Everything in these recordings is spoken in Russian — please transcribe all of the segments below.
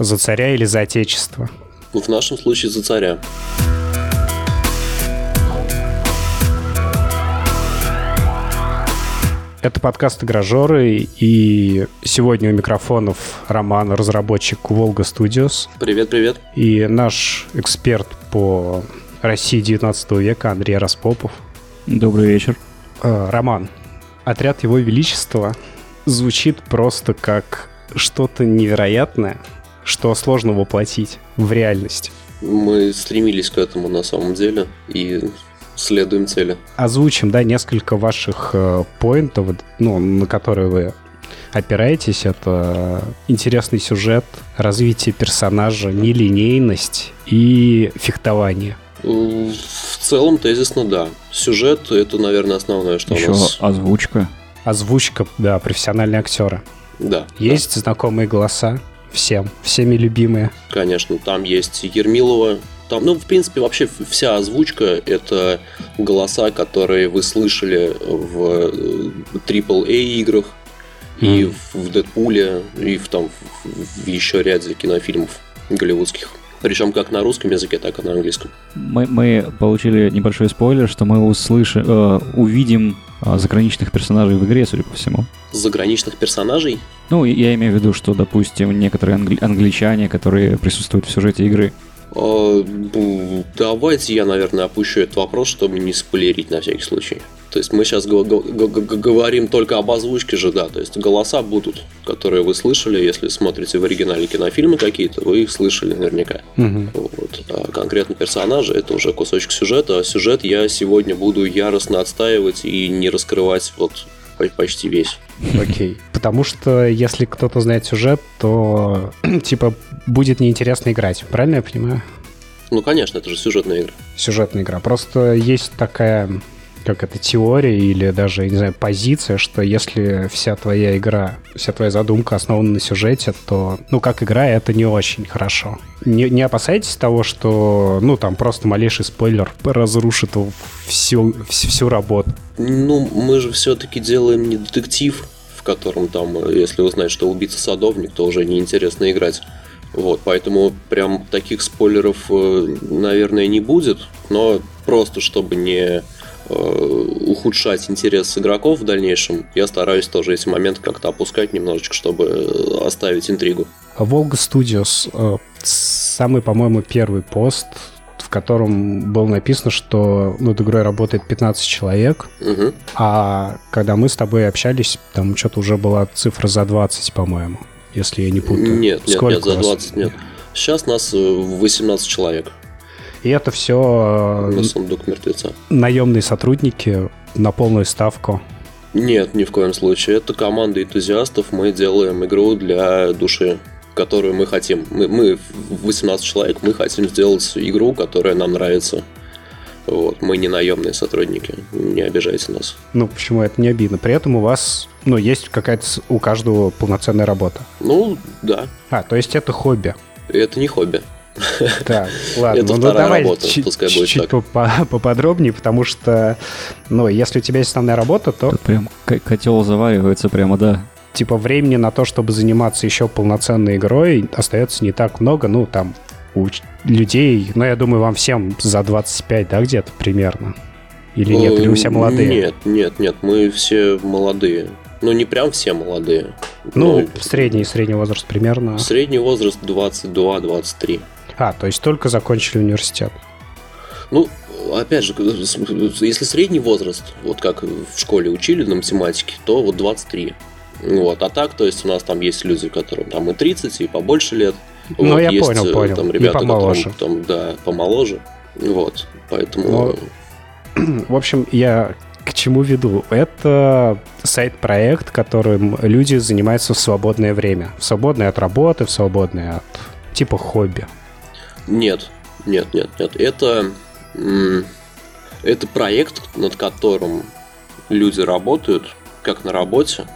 За царя или за отечество? В нашем случае за царя. Это подкаст «Игрожоры», и сегодня у микрофонов Роман, разработчик Волга Studios. Привет, привет. И наш эксперт по России 19 века Андрей Распопов. Добрый вечер. Э, Роман, отряд Его Величества звучит просто как что-то невероятное, что сложно воплотить в реальность. Мы стремились к этому на самом деле, и следуем цели. Озвучим, да, несколько ваших э, поинтов, ну, на которые вы опираетесь. Это интересный сюжет, развитие персонажа, нелинейность и фехтование. В целом, тезисно, да. Сюжет — это, наверное, основное, что Еще у нас... озвучка. Озвучка, да, профессиональные актеры. Да. Есть знакомые голоса всем, всеми любимые. Конечно, там есть Ермилова, там, ну, в принципе, вообще вся озвучка — это голоса, которые вы слышали в AAA играх, и в Дэдпуле, и в, там, в еще ряде кинофильмов голливудских. Причем как на русском языке, так и на английском. Мы, мы получили небольшой спойлер, что мы услышим, э, увидим э, заграничных персонажей в игре, судя по всему. Заграничных персонажей? Ну, я имею в виду, что, допустим, некоторые англи- англичане, которые присутствуют в сюжете игры. Э, давайте я, наверное, опущу этот вопрос, чтобы не спойлерить на всякий случай. То есть мы сейчас говорим только об озвучке же, да. То есть голоса будут, которые вы слышали, если смотрите в оригинале кинофильмы какие-то, вы их слышали наверняка. Угу. Вот. А конкретно персонажи это уже кусочек сюжета. А сюжет я сегодня буду яростно отстаивать и не раскрывать вот почти весь. Окей. Потому что если кто-то знает сюжет, то типа будет неинтересно играть. Правильно я понимаю? Ну, конечно, это же сюжетная игра. Сюжетная игра. Просто есть такая как это теория или даже, не знаю, позиция, что если вся твоя игра, вся твоя задумка основана на сюжете, то, ну, как игра, это не очень хорошо. Не, не опасайтесь того, что, ну, там просто малейший спойлер разрушит всю, всю, работу. Ну, мы же все-таки делаем не детектив, в котором там, если узнать, что убийца садовник, то уже неинтересно играть. Вот, поэтому прям таких спойлеров, наверное, не будет, но просто чтобы не Э, ухудшать интерес игроков в дальнейшем, я стараюсь тоже эти моменты как-то опускать немножечко, чтобы оставить интригу. Волга Studios э, самый, по-моему, первый пост, в котором было написано, что над игрой работает 15 человек, угу. а когда мы с тобой общались, там что-то уже была цифра за 20, по-моему, если я не путаю. Нет, нет, Сколько нет, за 20 нет. Сейчас нас 18 э, человек. И это все... На сундук мертвеца. Наемные сотрудники на полную ставку. Нет, ни в коем случае. Это команда энтузиастов. Мы делаем игру для души, которую мы хотим. Мы, мы 18 человек, мы хотим сделать игру, которая нам нравится. Вот, мы не наемные сотрудники, не обижайте нас. Ну, почему это не обидно? При этом у вас, ну, есть какая-то у каждого полноценная работа. Ну, да. А, то есть это хобби. Это не хобби. Так, ладно, Это ну, вторая давай работа, чуть, пускай будет чуть так. поподробнее, потому что, ну, если у тебя есть основная работа, то Тут прям котел заваривается прямо, да. типа времени на то, чтобы заниматься еще полноценной игрой, остается не так много, ну, там, у людей, ну, я думаю, вам всем за 25, да, где-то примерно? Или нет, или вы все молодые? Нет, нет, нет, мы все молодые. Ну, не прям все молодые. Ну, Но средний, средний возраст примерно. Средний возраст 22-23. А, то есть только закончили университет. Ну, опять же, если средний возраст, вот как в школе учили на математике, то вот 23. Вот, а так, то есть у нас там есть люди, которым там и 30, и побольше лет. Ну, вот, я есть, понял, э, понял. Там И ребята, помоложе. которым, там, да, помоложе. Вот, поэтому... Но- В общем, я к чему веду? Это сайт-проект, которым люди занимаются в свободное время. В свободное от работы, в свободное от типа хобби. Нет, нет, нет, нет. Это, это проект, над которым люди работают, как на работе.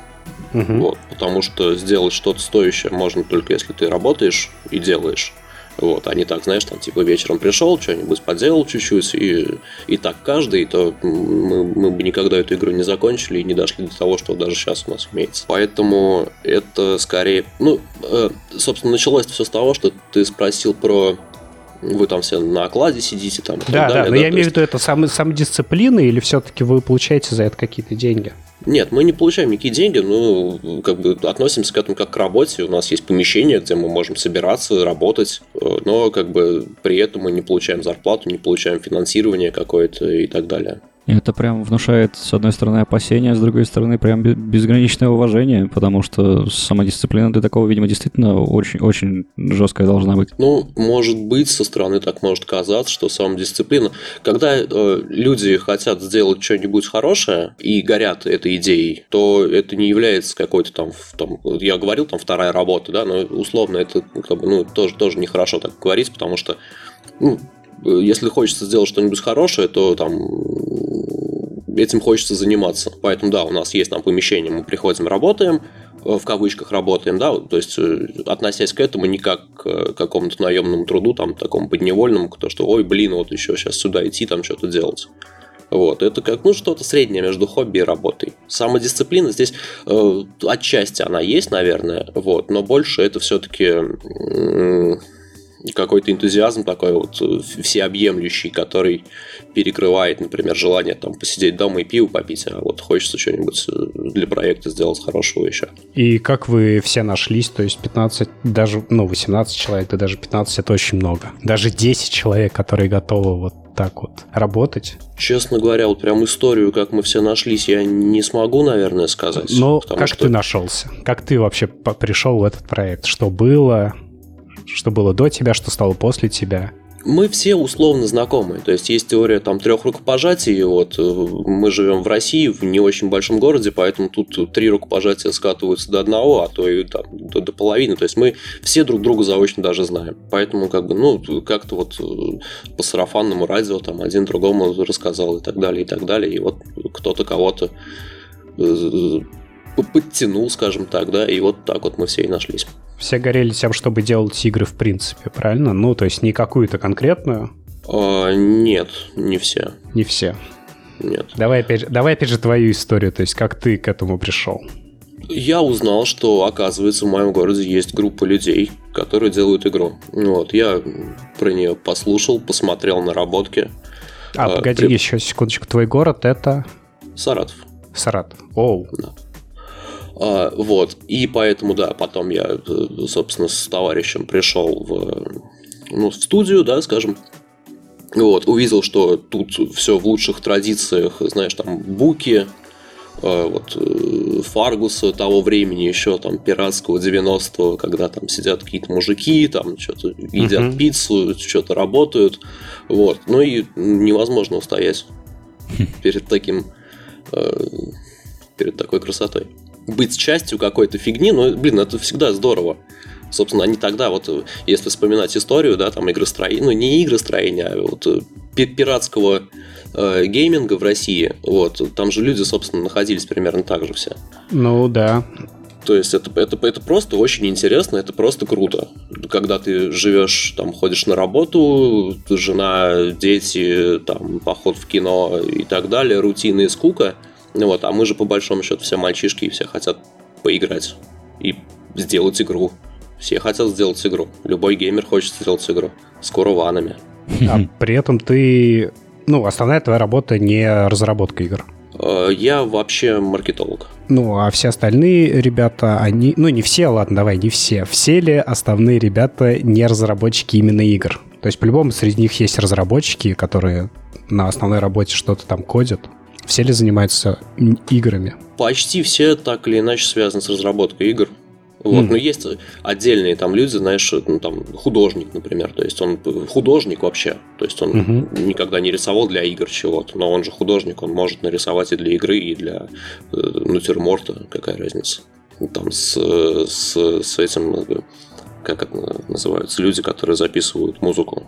Мгм. Вот, потому что сделать что-то стоящее можно только если ты работаешь и делаешь. Вот, а не так, знаешь, там, типа, вечером пришел, что-нибудь поделал чуть-чуть, и, и так каждый, то мы, мы бы никогда эту игру не закончили и не дошли до того, что даже сейчас у нас имеется. Поэтому это скорее... Ну, э, собственно, началось все с того, что ты спросил про вы там все на окладе сидите там. Да, да, но да, я имею в виду, это сам, самодисциплина или все-таки вы получаете за это какие-то деньги? Нет, мы не получаем никакие деньги, но как бы относимся к этому как к работе. У нас есть помещение, где мы можем собираться, работать, э, но как бы при этом мы не получаем зарплату, не получаем финансирование какое-то и так далее. Это прям внушает, с одной стороны, опасения, с другой стороны, прям безграничное уважение, потому что самодисциплина для такого, видимо, действительно очень-очень жесткая должна быть. Ну, может быть, со стороны так может казаться, что самодисциплина... Когда э, люди хотят сделать что-нибудь хорошее и горят этой идеей, то это не является какой-то там, там я говорил, там вторая работа, да, но условно это ну, тоже, тоже нехорошо так говорить, потому что ну, если хочется сделать что-нибудь хорошее, то там этим хочется заниматься. Поэтому, да, у нас есть там помещение, мы приходим, работаем, э, в кавычках работаем, да, то есть э, относясь к этому не как к какому-то наемному труду, там, такому подневольному, то, что, ой, блин, вот еще сейчас сюда идти, там что-то делать. Вот, это как, ну, что-то среднее между хобби и работой. Самодисциплина здесь э, отчасти она есть, наверное, вот, но больше это все-таки э, какой-то энтузиазм такой вот э, всеобъемлющий, который перекрывает, например, желание там посидеть дома и пиво попить, а вот хочется что-нибудь э, для проекта сделать хорошего еще. И как вы все нашлись, то есть 15, даже, ну, 18 человек, да даже 15 это очень много. Даже 10 человек, которые готовы вот так вот работать? Честно говоря, вот прям историю, как мы все нашлись, я не смогу, наверное, сказать. Но как что... ты нашелся? Как ты вообще пришел в этот проект? Что было? Что было до тебя, что стало после тебя? Мы все условно знакомы. То есть есть теория там трех рукопожатий. Вот э, мы живем в России, в не очень большом городе, поэтому тут три рукопожатия скатываются до одного, а то и там, до, до половины. То есть мы все друг друга заочно даже знаем. Поэтому как бы, ну, как-то вот э, по сарафанному радио там один другому рассказал и так далее, и так далее. И вот кто-то кого-то э, подтянул, скажем так, да, и вот так вот мы все и нашлись. Все горели тем, чтобы делать игры в принципе, правильно? Ну, то есть не какую-то конкретную? А, нет, не все. Не все. Нет. Давай опять, давай опять же твою историю, то есть как ты к этому пришел. Я узнал, что, оказывается, в моем городе есть группа людей, которые делают игру. Вот, я про нее послушал, посмотрел наработки. А, а погоди, при... еще секундочку. Твой город это? Саратов. Саратов. Оу. Да. А, вот. И поэтому, да, потом я, э, собственно, с товарищем пришел в, ну, в студию, да, скажем, вот, увидел, что тут все в лучших традициях, знаешь, там буки, э, вот э, Фаргуса того времени, еще там пиратского 90-го, когда там сидят какие-то мужики, там что-то едят uh-huh. пиццу, что-то работают. Вот. Ну и невозможно устоять перед таким перед такой красотой быть частью какой-то фигни, но, блин, это всегда здорово. Собственно, они тогда, вот, если вспоминать историю, да, там игростроения, ну, не игростроения, а вот э, пиратского э, гейминга в России, вот, там же люди, собственно, находились примерно так же все. Ну, да. То есть это, это, это просто очень интересно, это просто круто. Когда ты живешь, там, ходишь на работу, жена, дети, там, поход в кино и так далее, рутина и скука – ну вот, а мы же по большому счету все мальчишки и все хотят поиграть и сделать игру. Все хотят сделать игру. Любой геймер хочет сделать игру. Скоро ванами. А при этом ты... Ну, основная твоя работа не разработка игр. Э, я вообще маркетолог. Ну, а все остальные ребята, они... Ну, не все, ладно, давай, не все. Все ли основные ребята не разработчики именно игр? То есть, по-любому, среди них есть разработчики, которые на основной работе что-то там кодят. Все ли занимаются играми? Почти все так или иначе связаны с разработкой игр. Вот, mm. но есть отдельные там люди, знаешь, ну, там художник, например, то есть он художник вообще, то есть он mm-hmm. никогда не рисовал для игр чего-то, но он же художник, он может нарисовать и для игры, и для э, натюрморта, какая разница. Там с, с, с этим, как это называются, люди, которые записывают музыку.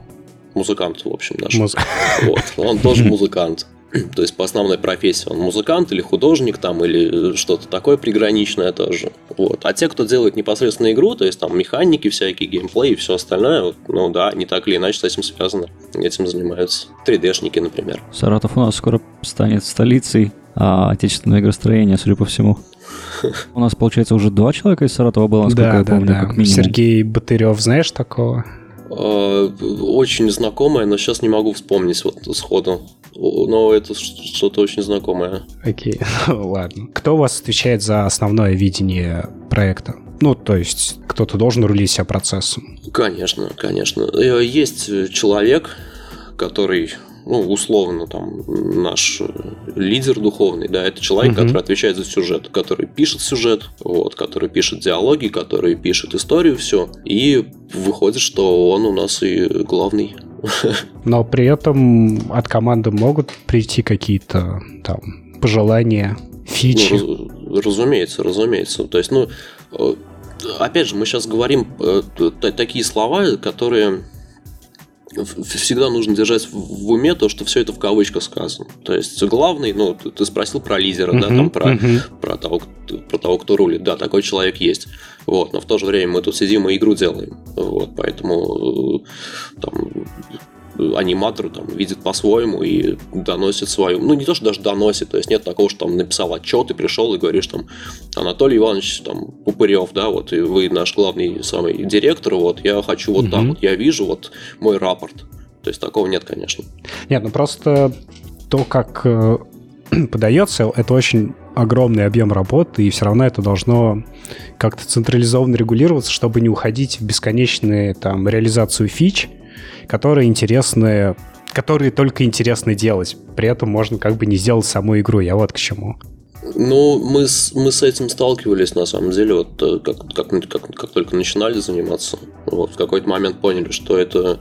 Музыкант, в общем, наш. Муз... Вот, он тоже музыкант. То есть по основной профессии он музыкант или художник там, или что-то такое приграничное тоже. Вот. А те, кто делает непосредственно игру, то есть там механики всякие, геймплей и все остальное, вот, ну да, не так или иначе с этим связано. Этим занимаются 3D-шники, например. Саратов у нас скоро станет столицей а, отечественного игростроения, судя по всему. У нас, получается, уже два человека из Саратова было, насколько Да, я да, помню, да. как минимум. Сергей Батырев, знаешь такого? Э, Очень знакомое, но сейчас не могу вспомнить вот сходу. Но это что-то очень знакомое. Окей, ладно. Кто у вас отвечает за основное видение проекта? Ну, то есть, кто-то должен рулить себя процессом. Конечно, конечно. Э, Есть человек, который, ну, условно, там, наш э, лидер духовный, да, это человек, Мгм. который отвечает за сюжет, который пишет сюжет, вот, который пишет диалоги, который пишет историю, все. И выходит, что он у нас и главный. Но при этом от команды могут прийти какие-то там пожелания, фичи. Ну, раз- разумеется, разумеется. То есть, ну, э, опять же, мы сейчас говорим э, такие слова, которые всегда нужно держать в уме то, что все это в кавычках сказано. То есть главный, ну, ты ты спросил про лидера, да, Мгм, там про, мгм. про, того, про того, кто рулит. Да, такой человек есть. Вот, но в то же время мы тут сидим и игру делаем. Вот, поэтому э, там аниматор там видит по-своему и доносит свою. Ну, не то, что даже доносит, то есть нет такого, что там написал отчет и пришел и говоришь там Анатолий Иванович там Пупырев, да, вот, и вы наш главный самый директор, вот, я хочу вот так Мгм. вот, я вижу вот мой рапорт. То есть такого нет, конечно. Нет, ну просто то, как э, подается, это очень огромный объем работы, и все равно это должно как-то централизованно регулироваться, чтобы не уходить в бесконечные там реализацию фич, которые интересны, которые только интересно делать. При этом можно как бы не сделать саму игру. Я вот к чему. Ну, мы с, мы с этим сталкивались, на самом деле, вот э, как, как, как, как только начинали заниматься. Вот, в какой-то момент поняли, что это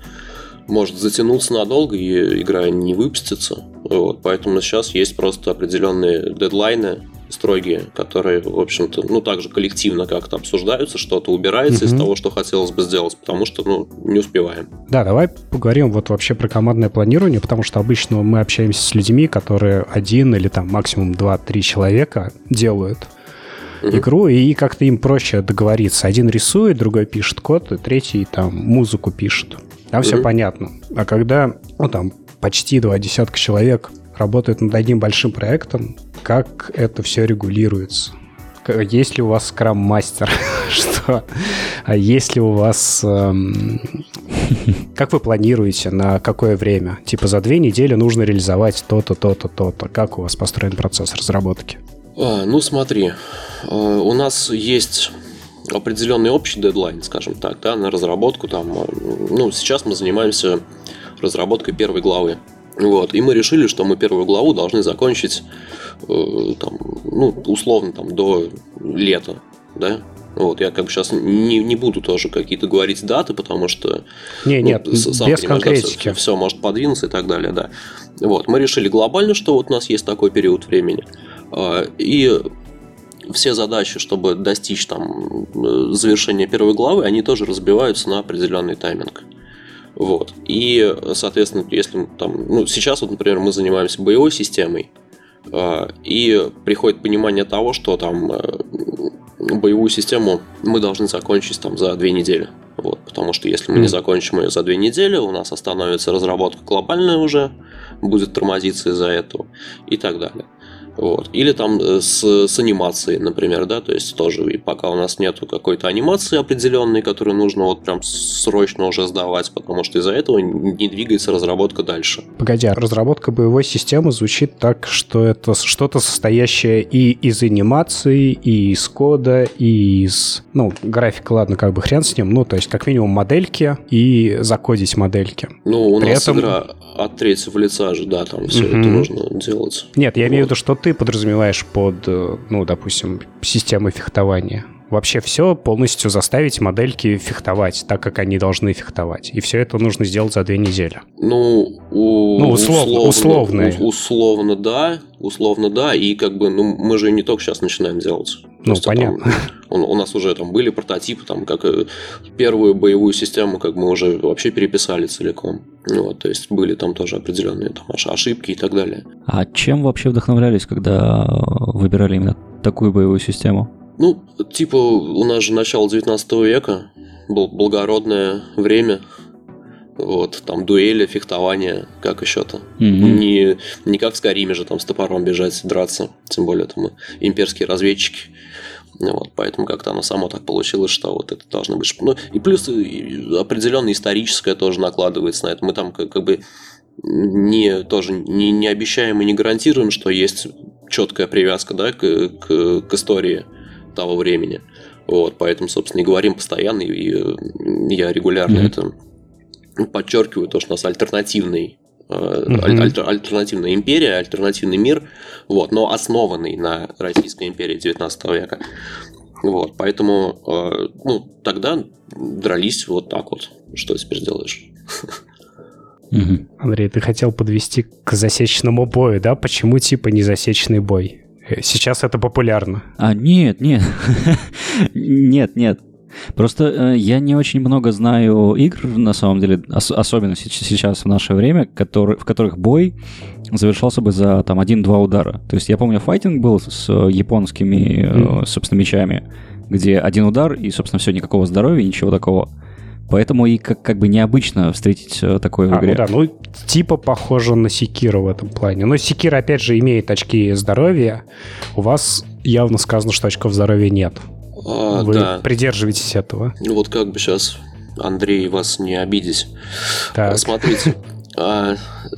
может затянуться надолго, и игра не выпустится. Вот, поэтому сейчас есть просто определенные дедлайны строгие, которые, в общем-то, ну, также коллективно как-то обсуждаются, что-то убирается из Мгм. того, что хотелось бы сделать, потому что, ну, не успеваем. Да, давай поговорим вот вообще про командное планирование, потому что обычно мы общаемся с людьми, которые один или там максимум два-три человека делают Мгм. игру, и как-то им проще договориться. Один рисует, другой пишет код, и третий там музыку пишет. Там все понятно. А когда, ну там, почти два десятка человек работают над одним большим проектом, как это все регулируется? Есть ли у вас скрам-мастер? Что? А есть ли у вас... эм, Как вы планируете, на какое время? Типа за две недели нужно реализовать то-то, то-то, то-то. Как у вас построен процесс разработки? А, ну, смотри, э, у нас есть определенный общий дедлайн, скажем так, да, на разработку. Там, э, ну, сейчас мы занимаемся разработкой первой главы. Вот, и мы решили, что мы первую главу должны закончить, э, там, ну, условно, там, до лета, да. Вот, я как бы сейчас не, не буду тоже какие-то говорить даты, потому что Не, ну, нет, сам без понимаешь, да, конкретики. Все, может подвинуться и так далее, да. Вот, мы решили глобально, что вот у нас есть такой период времени. А, И все задачи, чтобы достичь там э, завершения первой главы, они тоже разбиваются на определенный тайминг. Вот. И, соответственно, если там, ну, сейчас вот, например, мы занимаемся боевой системой, а, и приходит понимание того, что там э, боевую систему мы должны закончить там за две недели. Вот, потому что если мы не закончим ее за две недели, у нас остановится разработка глобальная уже, будет тормозиться из-за этого и так далее. Вот. Или там э, с, с анимацией, например, да, то есть тоже, и пока у нас нету какой-то анимации определенной, которую нужно вот прям срочно уже сдавать, потому что из-за этого не двигается разработка дальше. Погоди, а разработка боевой системы звучит так, что это что-то состоящее и из анимации, и из кода, и из... Ну, графика, ладно, как бы хрен с ним. Ну, то есть, как минимум, модельки и закодить модельки. Ну, у При нас этом- игра от третьего лица же, да, там все Мгм. это нужно делать. Нет, я имею в Вот. виду, что ты подразумеваешь под, э, ну, допустим, системой фехтования. Вообще все полностью заставить модельки фехтовать так, как они должны фехтовать. И все это нужно сделать за две недели. Ну, у, ну условно, условно, условно. Условно, да. Условно, да. И как бы, ну, мы же не только сейчас начинаем делать. Ну, есть, понятно. Там, у, у нас уже там были прототипы, там, как э, первую боевую систему, как мы уже вообще переписали целиком. Вот, то есть были там тоже определенные там, ошибки и так далее. А чем вообще вдохновлялись, когда выбирали именно такую боевую систему? Ну, типа, у нас же начало 19 века, было благородное время, вот, там дуэли, фехтование, как еще-то. Mm-hmm. Не, не как в Скариме же там с топором бежать, драться. Тем более там имперские разведчики. Вот, поэтому как-то оно само так получилось, что вот это должно быть... Ну, и плюс определенно историческое тоже накладывается на это. Мы там как, как бы не, тоже не, не обещаем и не гарантируем, что есть четкая привязка да, к, к, к истории того времени. Вот, поэтому, собственно, и говорим постоянно, и я регулярно mm-hmm. это подчеркиваю, то, что у нас альтернативный mm-hmm. аль- альтернативная империя, альтернативный мир, вот, но основанный на Российской империи 19 века. Вот, поэтому, э, ну, тогда дрались вот так вот. Что теперь сделаешь? Андрей, ты хотел подвести к засечному бою, да? Почему типа не засечный бой? Э, сейчас это популярно. А, нет, нет. нет, нет. Просто э, я не очень много знаю игр, на самом деле, ос- особенно сейчас в наше время, который, в которых бой завершался бы за там один-два удара. То есть я помню, файтинг был с японскими, mm. собственно, мечами, где один удар и, собственно, все, никакого здоровья, ничего такого. Поэтому и как, как бы необычно встретить э, такое в а, игре. Ну да, ну типа похоже на Секира в этом плане. Но Секира, опять же, имеет очки здоровья. У вас явно сказано, что очков здоровья нет. А, Вы да. придерживаетесь этого. Ну вот как бы сейчас, Андрей, вас не обидеть. Так. Смотрите, а, э,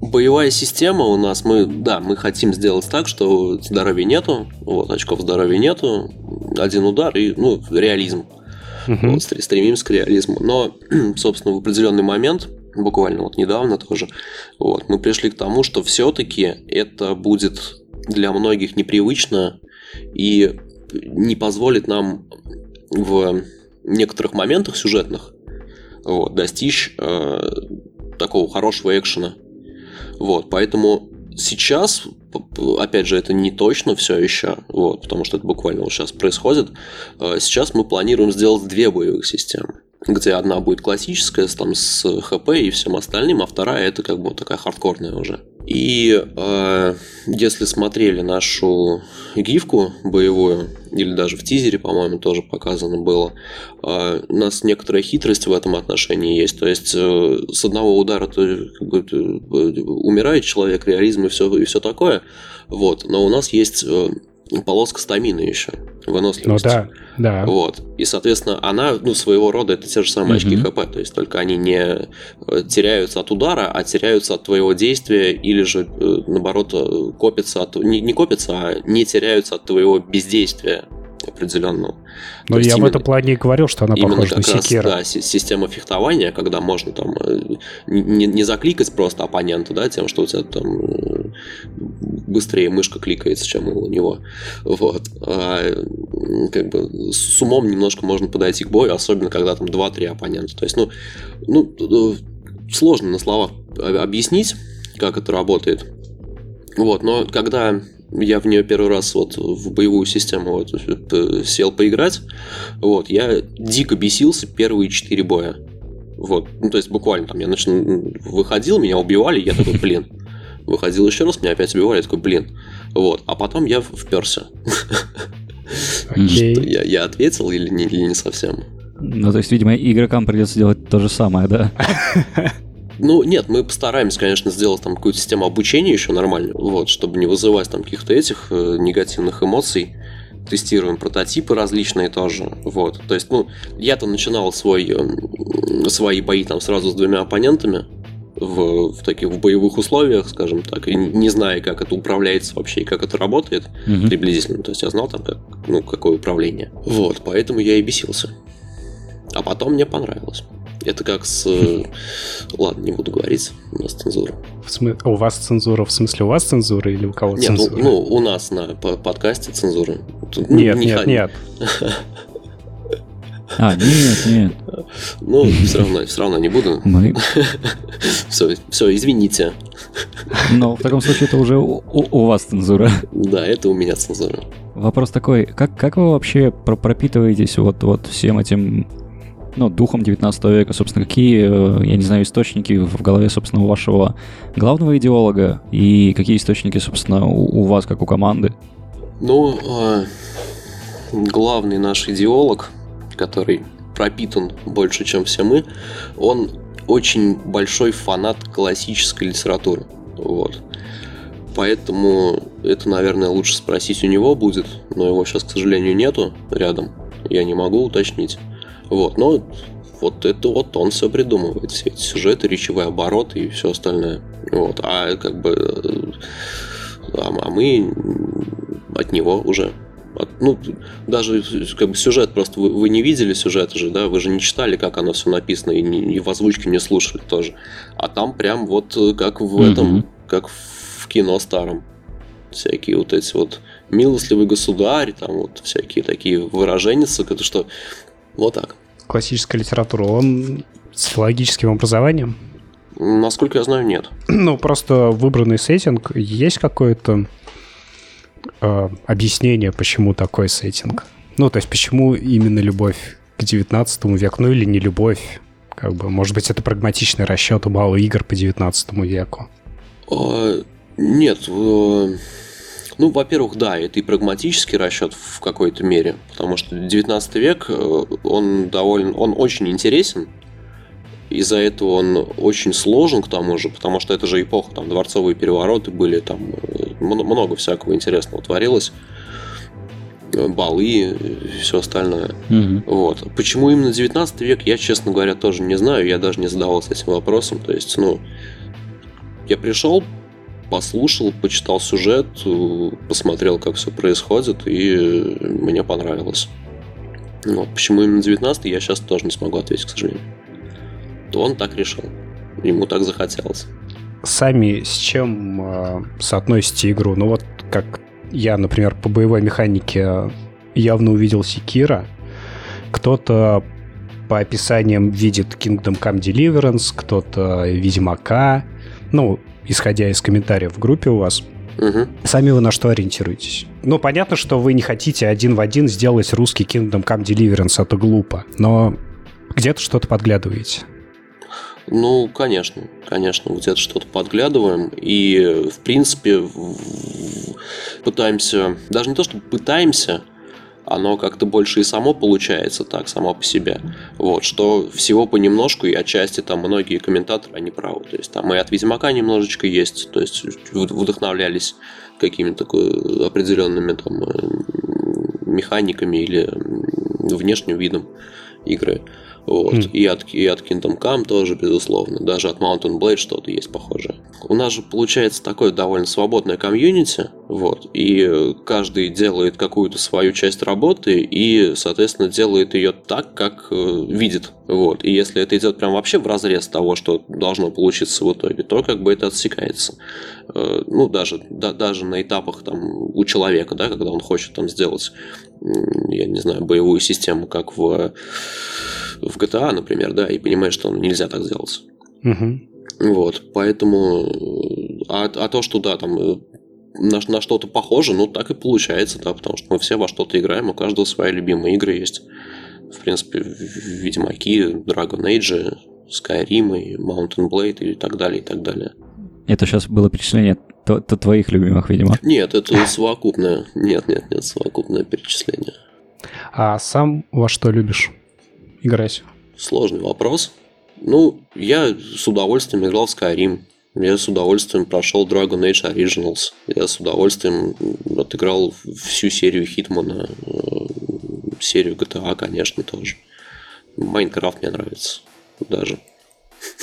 боевая система у нас, мы, да, мы хотим сделать так, что здоровья нету, вот, очков здоровья нету, один удар и, ну, реализм. Угу. Вот, стремимся к реализму. Но, собственно, в определенный момент, буквально вот недавно тоже, вот, мы пришли к тому, что все-таки это будет для многих непривычно и не позволит нам в некоторых моментах сюжетных вот, достичь э, такого хорошего экшена. Вот, поэтому сейчас, опять же, это не точно все еще, вот, потому что это буквально вот сейчас происходит. Э, сейчас мы планируем сделать две боевых системы где одна будет классическая, там, с ХП и всем остальным, а вторая это как бы такая хардкорная уже. И э, если смотрели нашу гифку боевую, или даже в тизере, по-моему, тоже показано было, э, у нас некоторая хитрость в этом отношении есть. То есть э, с одного удара то, как бы, э, умирает человек, реализм и все, и все такое. Вот. Но у нас есть э, полоска стамины еще, выносливости. Ну да, да. Вот. И, соответственно, она, ну, своего рода это те же самые очки ХП, то есть только они не э, теряются от удара, а теряются от твоего действия или же, э, наоборот, э, копятся от... Не, не копятся, а не теряются от твоего бездействия определенного. Но я именно, в этом плане и говорил, что она похожа на секира. Да, система фехтования, когда можно там э, не, не закликать просто оппонента, да, тем, что у тебя там э, быстрее мышка кликается, чем у него. Вот. А, как бы с умом немножко можно подойти к бою, особенно когда там 2-3 оппонента. То есть, ну, ну, э, сложно на словах объяснить, как это работает. Вот, но когда я в нее первый раз вот в боевую систему вот, сел поиграть, вот, я дико бесился первые четыре боя. Вот, ну, то есть буквально там я начал, выходил, меня убивали, я такой, блин. Выходил еще раз, меня опять убивали, я такой, блин. Вот, а потом я вперся. Okay. Я, я ответил или не, или не совсем? Ну, то есть, видимо, игрокам придется делать то же самое, да? Ну, нет, мы постараемся, конечно, сделать там какую-то систему обучения еще нормальную, вот, чтобы не вызывать там каких-то этих э, негативных эмоций. Тестируем прототипы различные тоже, вот. То есть, ну, я-то начинал свой, э, свои бои там сразу с двумя оппонентами, в, в таких в боевых условиях, скажем так, и не зная, как это управляется вообще и как это работает угу. приблизительно. То есть я знал там, как, ну, какое управление. Вот, поэтому я и бесился. А потом мне понравилось. Это как с... э, Ладно, не буду говорить, у нас цензура. В смы- У вас цензура, в смысле у вас цензура или у кого Нет, ну, цензура? ну, у нас на по- подкасте цензура. Тут, ну, нет, не нет, ха- нет. А, нет, нет. Ну, все равно, все равно не буду. Мы... Все, все, извините. Но в таком случае это уже у, у- у вас цензура. Да, это у меня цензура. Вопрос такой, как, как вы вообще про- пропитываетесь вот, вот всем этим ну, духом 19 века, собственно, какие, э, я не знаю, источники в голове, собственно, вашего главного идеолога и какие источники, собственно, у, у вас, как у команды? Ну, э, главный наш идеолог, который пропитан больше, чем все мы, он очень большой фанат классической литературы. Вот. Поэтому это, наверное, лучше спросить у него будет, но его сейчас, к сожалению, нету рядом. Я не могу уточнить. Вот, но вот это вот он все придумывает, все эти сюжеты, речевые обороты и все остальное. Вот, а как бы а, а мы от него уже. От- ну, даже как бы сюжет просто вы, вы не видели сюжет же, да, вы же не читали, как оно все написано, и, не- и в озвучке не слушали тоже. А там прям вот э, как в Мгм. этом, как в кино старом. Всякие вот эти вот милостливый государь, там вот всякие такие выражения, это что вот так. Классическая литература, он с филологическим образованием? Насколько я знаю, нет. Ну, просто выбранный сеттинг. Есть какое-то э, объяснение, почему такой сеттинг? Ну, то есть, почему именно любовь к 19 веку? Ну, или не любовь? Как бы, может быть, это прагматичный расчет, мало игр по 19 веку. А, Нет, ну, во-первых, да, это и прагматический расчет в какой-то мере, потому что 19 век, э, он довольно, он очень интересен, из-за этого он очень сложен к тому же, потому что это же эпоха, там, дворцовые перевороты были, там, э, мно- много всякого интересного творилось, э, балы и все остальное. Мгм. Вот. Почему именно 19 век, я, честно говоря, тоже не знаю. Я даже не задавался этим вопросом. То есть, ну, я пришел, послушал, почитал сюжет, э, посмотрел, как все происходит, и мне понравилось. Вот. Почему именно 19 я сейчас тоже не смогу ответить, к сожалению. То он так решил. Ему так захотелось. Сами с чем э, соотносите игру? Ну, вот как я, например, по боевой механике явно увидел Секира. Кто-то по описаниям видит Kingdom Come Deliverance, кто-то Ведьмака. Ну, исходя из комментариев в группе у вас. Мгм. Сами вы на что ориентируетесь? Ну, понятно, что вы не хотите один в один сделать русский Kingdom Come Deliverance, это глупо. Но где-то что-то подглядываете. Ну, конечно, конечно, где-то что-то подглядываем и, в принципе, пытаемся, даже не то, что пытаемся, оно как-то больше и само получается так, само по себе. Вот, что всего понемножку, и отчасти там многие комментаторы, они правы. То есть там и от Ведьмака немножечко есть, то есть вдохновлялись какими-то такой определенными там э, механиками или внешним видом игры. Вот. Хм. И, от, и от Kingdom Come тоже, безусловно. Даже от Mountain Blade что-то есть похожее. У нас же получается такое довольно свободное комьюнити. Вот. И каждый делает какую-то свою часть работы и, соответственно, делает ее так, как э, видит. Вот. И если это идет прям вообще в разрез того, что должно получиться в итоге, то как бы это отсекается. Э, ну, даже, да, даже на этапах там у человека, да, когда он хочет там сделать, я не знаю, боевую систему, как в, в GTA, например, да, и понимает, что нельзя так сделать. Мгм. Вот, поэтому... э, А, а то, что, да, там э, на, на что-то похоже, ну, так и получается, да, потому что мы все во что-то играем, у каждого свои любимые игры есть. В принципе, Ведьмаки, Dragon Age, Skyrim, и Mountain Blade и так далее, и так далее. Это сейчас было перечисление т- т- твоих любимых, видимо. Нет, это совокупное. Нет, нет, нет, совокупное перечисление. А сам во что любишь играть? Сложный вопрос. Ну, я с удовольствием играл в Skyrim. Я с удовольствием прошел Dragon Age Originals. Я с удовольствием отыграл всю серию Хитмана, э, серию GTA, конечно, тоже. Майнкрафт мне нравится даже.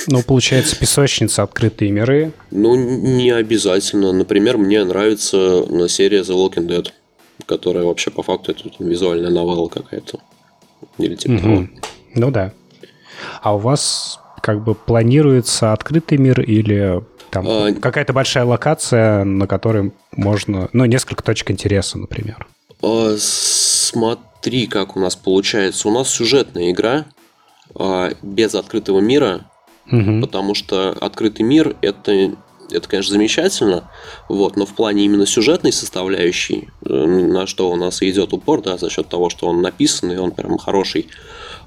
Ну, получается, песочница, открытые миры. Ну, не обязательно. Например, мне нравится э, серия The Walking Dead, которая вообще по факту это визуальная новелла какая-то. Или типа того. Мгм. Ну да. А у вас как бы планируется открытый мир или там а... какая-то большая локация, на которой можно, ну, несколько точек интереса, например? А, смотри, как у нас получается. У нас сюжетная игра а, без открытого мира, угу. потому что открытый мир это это, конечно, замечательно, вот, но в плане именно сюжетной составляющей, э, на что у нас идет упор, да, за счет того, что он написан, и он прям хороший,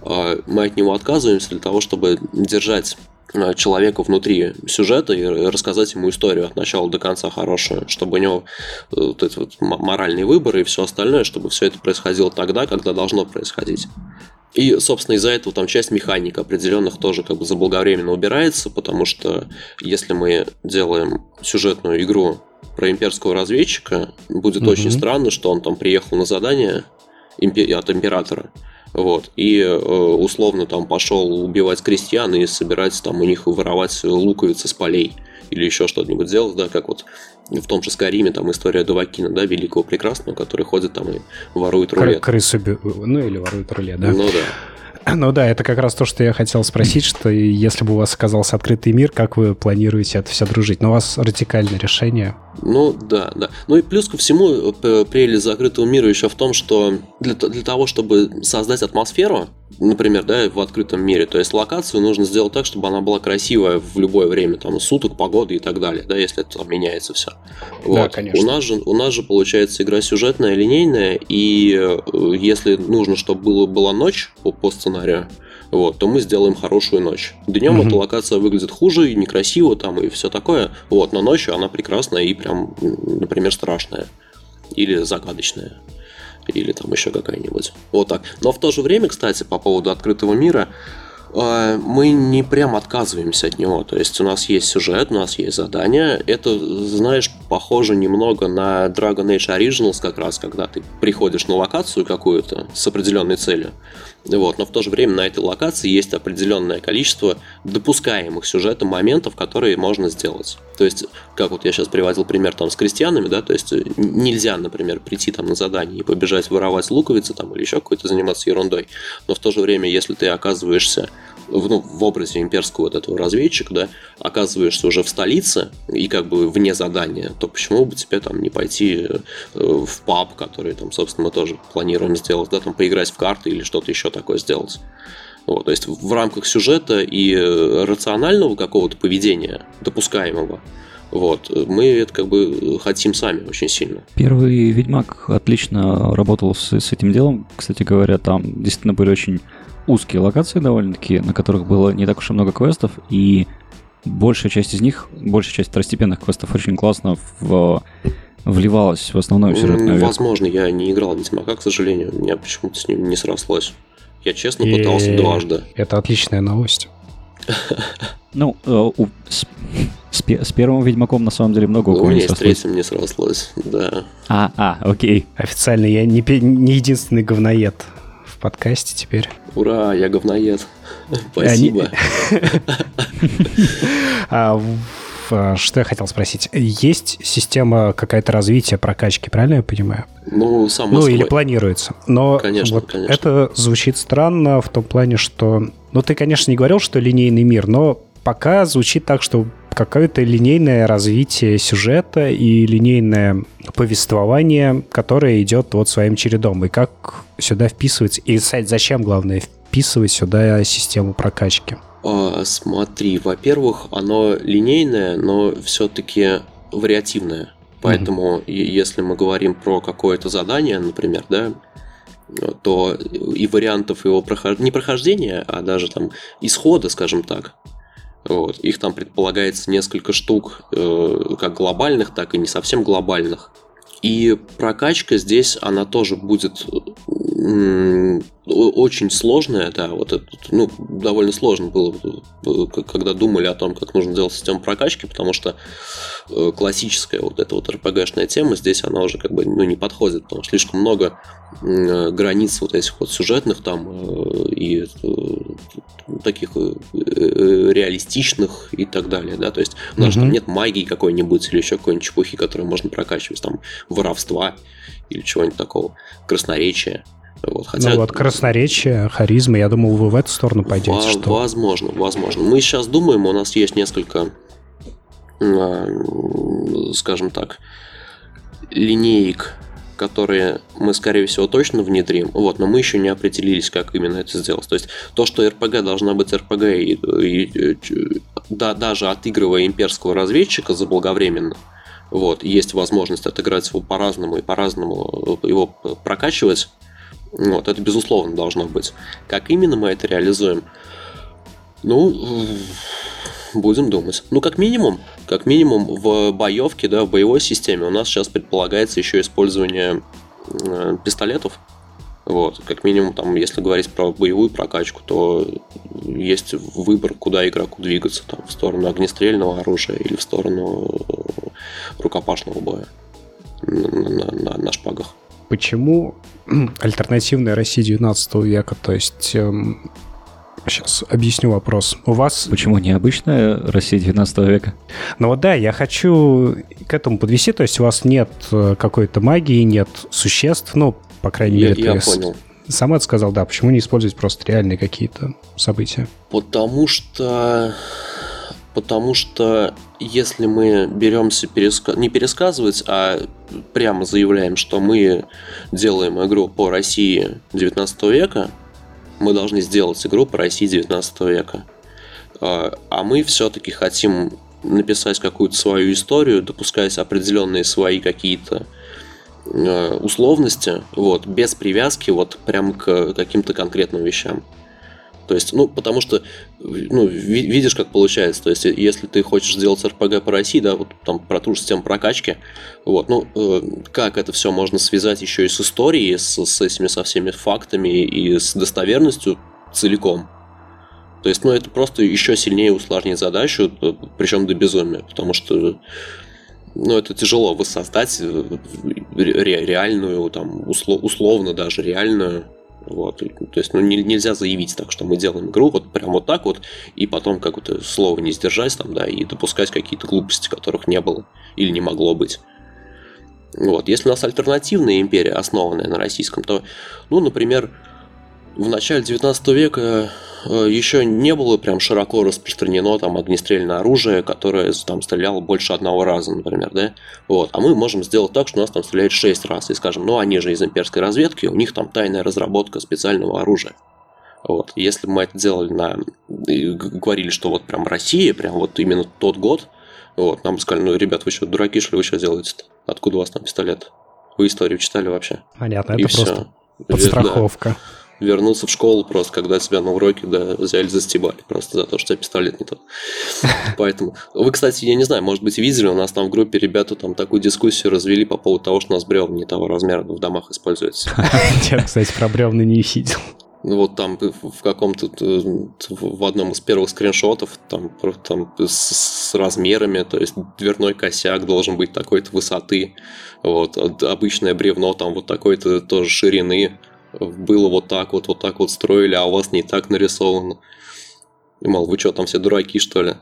а, мы от него отказываемся для того, чтобы держать а, человека внутри сюжета и рассказать ему историю от начала до конца хорошую, чтобы у него э, вот эти вот моральные выборы и все остальное, чтобы все это происходило тогда, когда должно происходить. И, собственно, из-за этого там часть механик определенных тоже как бы заблаговременно убирается, потому что если мы делаем сюжетную игру про имперского разведчика, будет угу. очень странно, что он там приехал на задание от императора, вот. И э, условно там пошел убивать крестьян и собирать там у них воровать луковицы с полей или еще что-нибудь делать, да, как вот в том же Скариме там история Дувакина, да, великого прекрасного, который ходит там и ворует рулет. Крысу, ну или ворует рулет, да. Ну да. Ну да, это как раз то, что я хотел спросить, что если бы у вас оказался открытый мир, как вы планируете это все дружить? Но у вас радикальное решение. Ну да, да. Ну и плюс ко всему, э, прелесть закрытого мира еще в том, что для, для того, чтобы создать атмосферу, например, да, в открытом мире, то есть локацию нужно сделать так, чтобы она была красивая в любое время, там, суток, погоды и так далее, да, если это там меняется все. Вот. Да, конечно. У нас же, у нас же получается игра сюжетная, линейная, и э, если нужно, чтобы было, была ночь по, по сценарию, вот, то мы сделаем хорошую ночь. Днем mm-hmm. эта локация выглядит хуже и некрасиво там и все такое, вот, но ночью она прекрасная и прям, например, страшная или загадочная или там еще какая-нибудь. Вот так. Но в то же время, кстати, по поводу открытого мира, э, мы не прям отказываемся от него. То есть у нас есть сюжет, у нас есть задание. Это, знаешь, похоже немного на Dragon Age Originals как раз, когда ты приходишь на локацию какую-то с определенной целью. Вот, но в то же время на этой локации есть определенное количество допускаемых сюжетом моментов, которые можно сделать. То есть, как вот я сейчас приводил пример там с крестьянами, да, то есть нельзя, например, прийти там на задание и побежать воровать луковицы там или еще какой-то заниматься ерундой. Но в то же время, если ты оказываешься ну, в образе имперского вот этого разведчика, да, оказываешься уже в столице и как бы вне задания, то почему бы тебе там не пойти э, в паб, который там, собственно, мы тоже планируем сделать, да, там поиграть в карты или что-то еще такое сделать. Вот, то есть в рамках сюжета и э, рационального какого-то поведения, допускаемого, вот, мы это как бы хотим сами очень сильно. Первый Ведьмак отлично работал с, с этим делом. Кстати говоря, там действительно были очень узкие локации довольно-таки, на которых было не так уж и много квестов, и большая часть из них, большая часть второстепенных квестов очень классно в, вливалась в основную сюжетную ветку. Возможно, я не играл в Ведьмака, к сожалению, у меня почему-то с ним не срослось. Я честно и пытался дважды. Это отличная новость. Ну, э, с, с, с первым Ведьмаком на самом деле много у кого не срослось. с третьим не срослось, да. А, а, окей. Официально я не, не единственный говноед подкасте теперь. Ура, я говноед. Спасибо. А, а, что я хотел спросить? Есть система какая-то развития прокачки, правильно я понимаю? Ну, само Ну, или планируется. Но конечно, вот конечно. это звучит странно в том плане, что... Ну, ты, конечно, не говорил, что линейный мир, но пока звучит так, что какое-то линейное развитие сюжета и линейное повествование, которое идет вот своим чередом. И как сюда вписывается, и зачем, главное, вписывать сюда систему прокачки? А, смотри, во-первых, оно линейное, но все-таки вариативное. Поэтому, mm-hmm. если мы говорим про какое-то задание, например, да, то и вариантов его прохож... не прохождения, а даже там исхода, скажем так, вот. Их там предполагается несколько штук, э, как глобальных, так и не совсем глобальных. И прокачка здесь, она тоже будет очень сложная, да, вот это, ну, довольно сложно было, когда думали о том, как нужно делать систему прокачки, потому что э, классическая вот эта вот RPG-шная тема здесь, она уже как бы, ну, не подходит, потому что слишком много э, границ вот этих вот сюжетных там и таких реалистичных и так далее, да, то есть у нас mm-hmm. там нет магии какой-нибудь или еще какой-нибудь чепухи, которую можно прокачивать, там, воровства или чего-нибудь такого, красноречия. Вот, хотя... Ну вот красноречие, харизма, я думал, вы в эту сторону пойдете. Во- что... Возможно, возможно. Мы сейчас думаем, у нас есть несколько, а, скажем так, линеек, которые мы, скорее всего, точно внедрим, вот, но мы еще не определились, как именно это сделать. То есть то, что РПГ должна быть РПГ, и, и, да, даже отыгрывая имперского разведчика заблаговременно, вот, есть возможность отыграть его по-разному и по-разному его прокачивать, вот, это безусловно должно быть. Как именно мы это реализуем? Ну, будем думать. Ну, как минимум, как минимум в боевке, да, в боевой системе у нас сейчас предполагается еще использование э, пистолетов. Вот, как минимум, там, если говорить про боевую прокачку, то есть выбор, куда игроку двигаться, там, в сторону огнестрельного оружия или в сторону э, рукопашного боя на, на, на, на шпагах. Почему альтернативная Россия 19 века, то есть эм, Сейчас объясню вопрос. У вас... Почему необычная Россия 19 века? Ну вот да, я хочу к этому подвести. То есть у вас нет э, какой-то магии, нет существ, ну, по крайней я, мере... Я ты понял. Сам это сказал, да. Почему не использовать просто реальные какие-то события? Потому что... Потому что если мы беремся переска... не пересказывать, а прямо заявляем, что мы делаем игру по России 19 века, мы должны сделать игру по России 19 века. А, а мы все-таки хотим написать какую-то свою историю, допускаясь определенные свои какие-то а, условности, вот, без привязки вот прям к каким-то конкретным вещам. То есть, ну, потому что, ну, видишь, как получается. То есть, если ты хочешь сделать РПГ по России, да, вот там про ту же систему прокачки, вот, ну, э, как это все можно связать еще и с историей, с, с этими со всеми фактами и с достоверностью целиком. То есть, ну, это просто еще сильнее усложнит задачу, э, причем до безумия, потому что ну, это тяжело воссоздать э, реальную, там, условно даже реальную вот. То есть, ну, не, нельзя заявить так, что мы делаем игру вот прям вот так вот, и потом как-то слово не сдержать там, да, и допускать какие-то глупости, которых не было или не могло быть. Вот. Если у нас альтернативная империя, основанная на российском, то, ну, например, в начале 19 века Э, еще не было прям широко распространено там огнестрельное оружие, которое там стреляло больше одного раза, например, да? Вот. А мы можем сделать так, что у нас там стреляет 6 раз, и скажем, ну они же из имперской разведки, у них там тайная разработка специального оружия. Вот. Если бы мы это делали на... говорили, что вот прям Россия, прям вот именно тот год, вот, нам бы сказали, ну, ребят, вы что, дураки, что ли, вы что делаете-то? Откуда у вас там пистолет? Вы историю читали вообще? Понятно, это и просто все. подстраховка. Да вернуться в школу просто, когда тебя на уроке да, взяли, застебали просто за то, что тебя пистолет не тот. Поэтому. Вы, кстати, я не знаю, может быть, видели, у нас там в группе ребята там такую дискуссию развели по поводу того, что у нас бревна не того размера в домах используются. Я, кстати, про бревна не видел. Ну вот там в каком-то в одном из первых скриншотов там, там с, с размерами, то есть дверной косяк должен быть такой-то высоты, вот обычное бревно там вот такой-то тоже ширины, было вот так вот, вот так вот строили, а у вас не так нарисовано. И мол, вы что, там все дураки, что ли?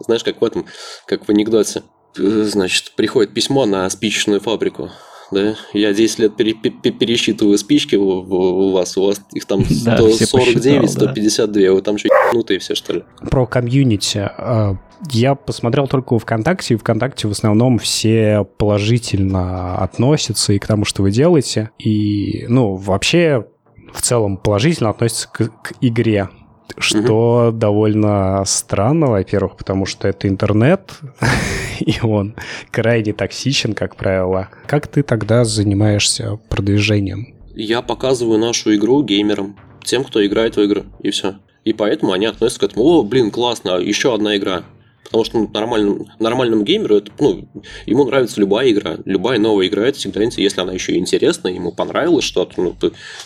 Знаешь, как в этом, как в анекдоте. Значит, приходит письмо на спичечную фабрику. Да? Я 10 лет пере- пере- пересчитываю спички у, у вас, у вас их там 149, да, 152, да. вы там что, ебанутые все, что ли? Про комьюнити. А, я посмотрел только ВКонтакте, и ВКонтакте в основном все положительно относятся и к тому, что вы делаете. И, ну, вообще, в целом положительно относятся к, к игре. Что угу. довольно странно, во-первых, потому что это интернет, и он крайне токсичен, как правило. Как ты тогда занимаешься продвижением? Я показываю нашу игру геймерам, тем, кто играет в игры, и все. И поэтому они относятся к этому, о, блин, классно, еще одна игра. Потому что ну, нормальному, нормальному геймеру это, ну, ему нравится любая игра. Любая новая игра это всегда интересно. Если она еще и интересная, ему понравилось что-то, ну,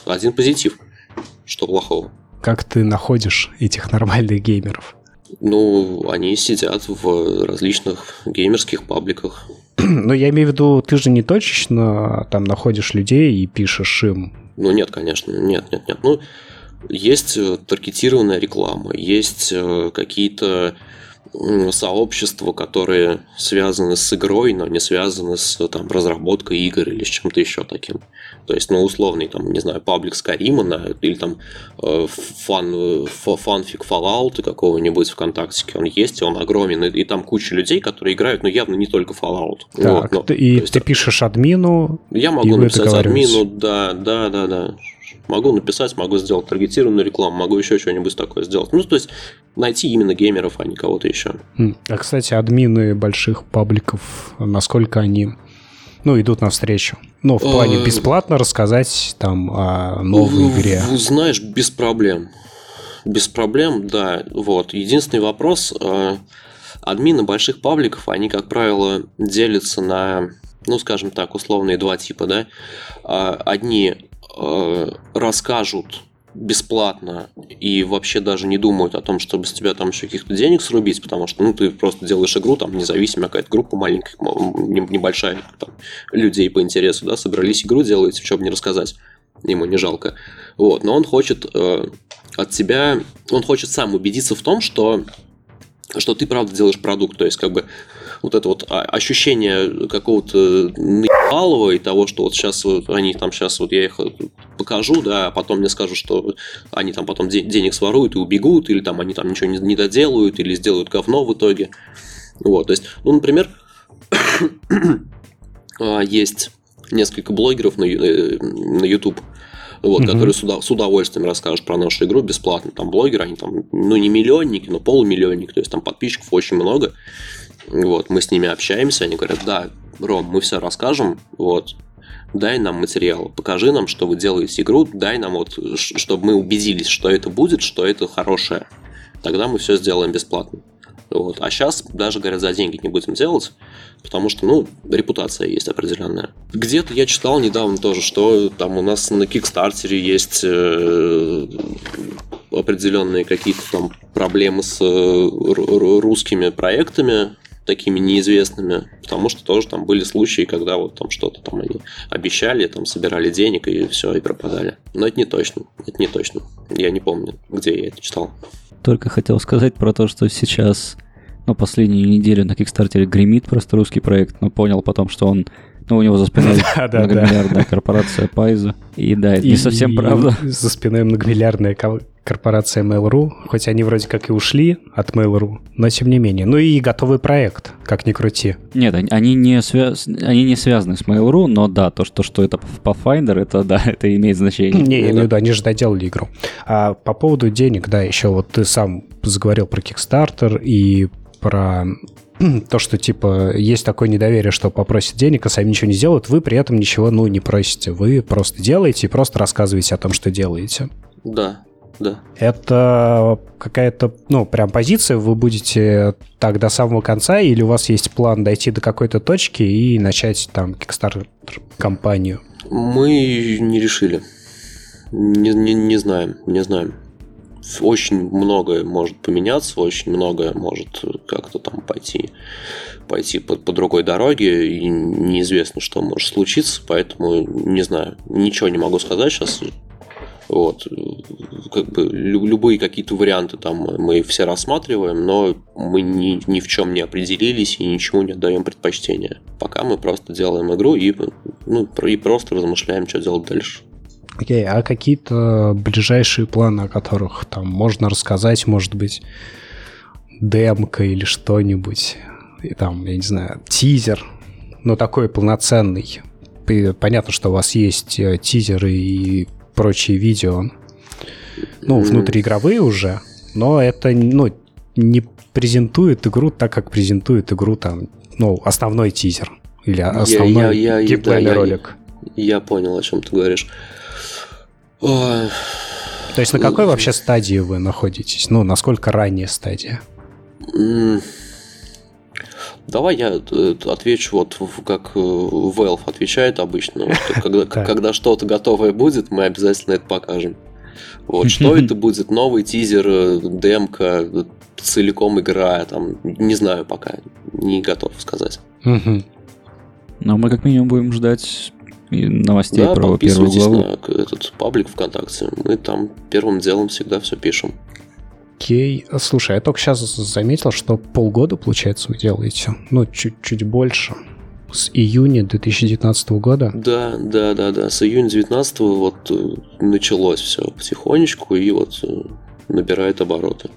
один позитив. Что плохого? Как ты находишь этих нормальных геймеров? Ну, они сидят в различных геймерских пабликах. Ну, я имею в виду, ты же не точечно там находишь людей и пишешь им. Ну, нет, конечно, нет, нет, нет. Ну, есть э, таргетированная реклама, есть э, какие-то сообщества, которые связаны с игрой, но не связаны с там, разработкой игр или с чем-то еще таким. То есть, ну, условный, там, не знаю, паблик Скарима или там э, фан, фанфик Fallout какого-нибудь ВКонтакте, он есть, он огромен, и, и там куча людей, которые играют, но явно не только Fallout. Так, вот, но, и есть, ты пишешь админу, Я могу написать админу, да, да, да, да. Могу написать, могу сделать таргетированную рекламу, могу еще что-нибудь такое сделать. Ну, то есть найти именно геймеров, а не кого-то еще. А, кстати, админы больших пабликов, насколько они ну, идут навстречу. Ну, в плане э, бесплатно рассказать там о новой игре. Знаешь, без проблем. Без проблем, да. Вот. Единственный вопрос. Э, админы больших пабликов, они, как правило, делятся на, ну, скажем так, условные два типа, да. А, одни расскажут бесплатно и вообще даже не думают о том, чтобы с тебя там еще каких-то денег срубить, потому что ну, ты просто делаешь игру, там независимая какая-то группа маленькая, небольшая, там, людей по интересу, да, собрались игру делать, что бы не рассказать, ему не жалко. Вот, но он хочет э, от тебя, он хочет сам убедиться в том, что, что ты правда делаешь продукт, то есть как бы вот это вот ощущение какого-то наебалого и того, что вот сейчас вот они там сейчас вот я их покажу, да, а потом мне скажут, что они там потом денег своруют и убегут, или там они там ничего не, не доделают, или сделают говно в итоге. Вот, то есть, ну, например, а, есть несколько блогеров на, э, на YouTube, вот, mm-hmm. которые с, с удовольствием расскажут про нашу игру бесплатно. Там блогеры, они там, ну, не миллионники, но полумиллионник, то есть там подписчиков очень много. Вот, мы с ними общаемся, они говорят, да, Ром, мы все расскажем, вот, дай нам материал, покажи нам, что вы делаете игру, дай нам вот, чтобы мы убедились, что это будет, что это хорошее. Тогда мы все сделаем бесплатно. Вот. А сейчас даже, говорят, за деньги не будем делать, потому что, ну, репутация есть определенная. Где-то я читал недавно тоже, что там у нас на Кикстартере есть э, определенные какие-то там проблемы с э, русскими проектами, такими неизвестными, потому что тоже там были случаи, когда вот там что-то там они обещали, там собирали денег и все, и пропадали. Но это не точно, это не точно. Я не помню, где я это читал. Только хотел сказать про то, что сейчас, ну, последнюю неделю на Кикстартере гремит просто русский проект, но понял потом, что он ну, у него за спиной многомиллиардная корпорация Пайза. И да, это не совсем правда. За спиной многомиллиардная корпорация Mail.ru, хоть они вроде как и ушли от Mail.ru, но тем не менее. Ну и готовый проект, как ни крути. Нет, они не, свя... они не связаны с Mail.ru, но да, то, что, что это Pathfinder, это да, это имеет значение. Не, я имею в виду, они же доделали игру. А по поводу денег, да, еще вот ты сам заговорил про Kickstarter и про то, что, типа, есть такое недоверие, что попросят денег, а сами ничего не сделают, вы при этом ничего, ну, не просите. Вы просто делаете и просто рассказываете о том, что делаете. Да, да. Это какая-то, ну, прям позиция, вы будете так до самого конца, или у вас есть план дойти до какой-то точки и начать там Kickstarter-компанию? Мы не решили. Не, не, не знаем, не знаем очень многое может поменяться, очень многое может как-то там пойти, пойти по, по другой дороге, и неизвестно, что может случиться, поэтому не знаю, ничего не могу сказать сейчас. Вот. Как бы любые какие-то варианты там мы все рассматриваем, но мы ни, ни в чем не определились и ничему не отдаем предпочтения. Пока мы просто делаем игру и, ну, и просто размышляем, что делать дальше. Окей, okay, а какие-то ближайшие планы, о которых там можно рассказать, может быть, демка или что-нибудь, и там, я не знаю, тизер, но такой полноценный. Понятно, что у вас есть э, тизеры и прочие видео, ну, внутриигровые уже, но это, ну, не презентует игру так, как презентует игру там, ну, основной тизер или основной я, я, я, геймплейный да, ролик. Я, я понял, о чем ты говоришь. То есть на какой вообще стадии вы находитесь? Ну, насколько ранняя стадия? Давай я э, отвечу вот как э, Valve отвечает обычно. Что когда, когда что-то готовое будет, мы обязательно это покажем. Вот что это будет? Новый тизер, э, демка, целиком игра, там, не знаю пока, не готов сказать. Но мы как минимум будем ждать новостей да, про первую главу. на этот паблик ВКонтакте. Мы там первым делом всегда все пишем. Окей. Слушай, я только сейчас заметил, что полгода, получается, вы делаете. Ну, чуть-чуть больше. С июня 2019 года? Да, да, да, да. С июня 2019 вот э, началось все потихонечку и вот э, набирает обороты.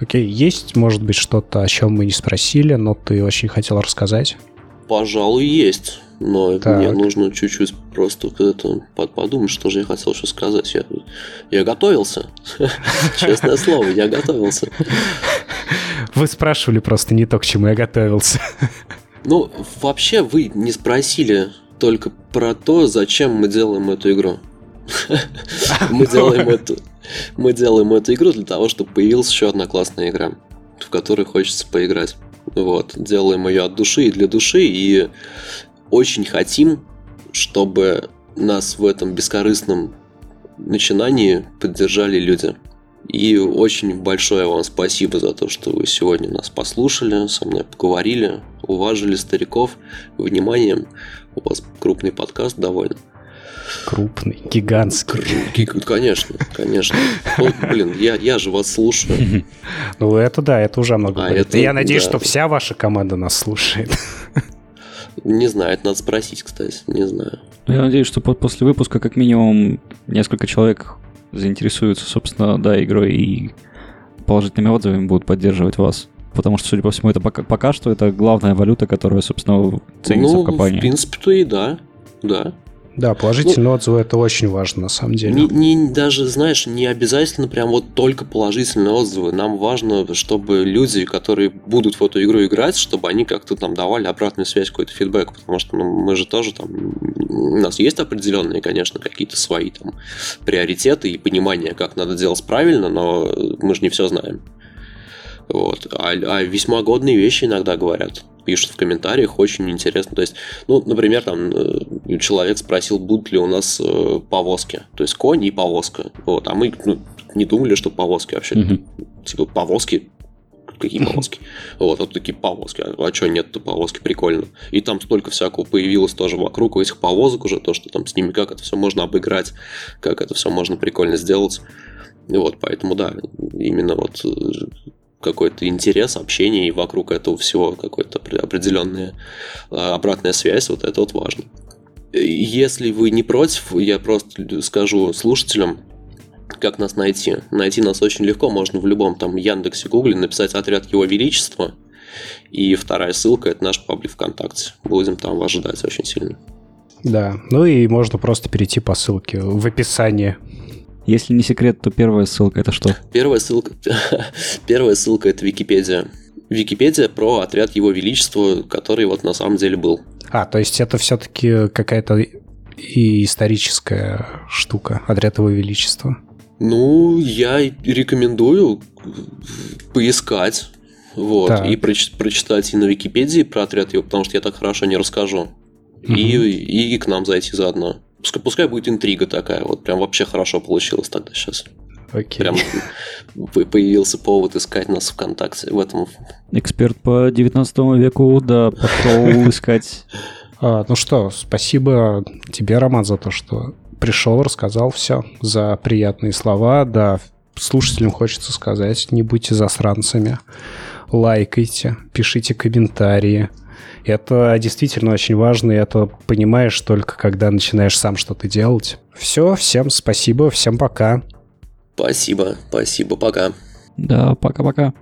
Окей, есть, может быть, что-то, о чем мы не спросили, но ты очень хотел рассказать? Пожалуй, есть. Но так. мне нужно чуть-чуть просто это подумать, что же я хотел еще сказать. Я, я готовился. Честное слово, я готовился. Вы спрашивали просто не то, к чему я готовился. Ну, вообще, вы не спросили только про то, зачем мы делаем эту игру. Мы делаем эту, мы делаем эту игру для того, чтобы появилась еще одна классная игра, в которой хочется поиграть. Вот, делаем ее от души и для души, и очень хотим, чтобы нас в этом бескорыстном начинании поддержали люди. И очень большое вам спасибо за то, что вы сегодня нас послушали, со мной поговорили, уважили стариков вниманием. У вас крупный подкаст довольно. Крупный, гигантский. Конечно, конечно. Ну, блин, я, я же вас слушаю. Ну, это да, это уже много. А это, я надеюсь, да. что вся ваша команда нас слушает. Не знаю, это надо спросить, кстати, не знаю. Я надеюсь, что после выпуска как минимум несколько человек заинтересуются, собственно, да, игрой и положительными отзывами будут поддерживать вас. Потому что, судя по всему, это пока, пока что это главная валюта, которая, собственно, ценится ну, в компании. в принципе-то и да, да. Да, положительные ну, отзывы это очень важно на самом деле. Не, не, даже, знаешь, не обязательно прям вот только положительные отзывы. Нам важно, чтобы люди, которые будут в эту игру играть, чтобы они как-то там давали обратную связь, какой-то фидбэк, потому что ну, мы же тоже там... У нас есть определенные, конечно, какие-то свои там приоритеты и понимание, как надо делать правильно, но мы же не все знаем. Вот. А, а весьма годные вещи иногда говорят пишут в комментариях, очень интересно. То есть, ну, например, там э, человек спросил, будут ли у нас э, повозки, то есть конь и повозка. Вот, а мы ну, не думали, что повозки вообще. Mm-hmm. Типа повозки, какие повозки? Вот, вот такие повозки. А, а что нет-то повозки? Прикольно. И там столько всякого появилось тоже вокруг у этих повозок уже, то, что там с ними как это все можно обыграть, как это все можно прикольно сделать. Вот, поэтому да, именно вот э, какой-то интерес, общение и вокруг этого всего какой-то определенная обратная связь, вот это вот важно. Если вы не против, я просто скажу слушателям, как нас найти. Найти нас очень легко, можно в любом там Яндексе, Гугле написать «Отряд Его Величества», и вторая ссылка – это наш паблик ВКонтакте. Будем там вас ждать очень сильно. Да, ну и можно просто перейти по ссылке в описании если не секрет, то первая ссылка это что? Первая ссылка, первая ссылка это Википедия. Википедия про отряд Его Величества, который вот на самом деле был. А, то есть это все-таки какая-то и историческая штука, отряд Его Величества. Ну, я рекомендую поискать, вот, так. и проч- прочитать и на Википедии про отряд его, потому что я так хорошо не расскажу. Угу. И, и к нам зайти заодно. Пускай, пускай будет интрига такая, вот прям вообще хорошо получилось тогда сейчас. Окей. Прям появился повод искать нас ВКонтакте в этом. Эксперт по 19 веку, да, пошел искать. А, ну что, спасибо тебе, Роман, за то, что пришел, рассказал все, за приятные слова. Да, слушателям хочется сказать, не будьте засранцами, лайкайте, пишите комментарии, это действительно очень важно, и это понимаешь только, когда начинаешь сам что-то делать. Все, всем спасибо, всем пока. Спасибо, спасибо, пока. Да, пока-пока.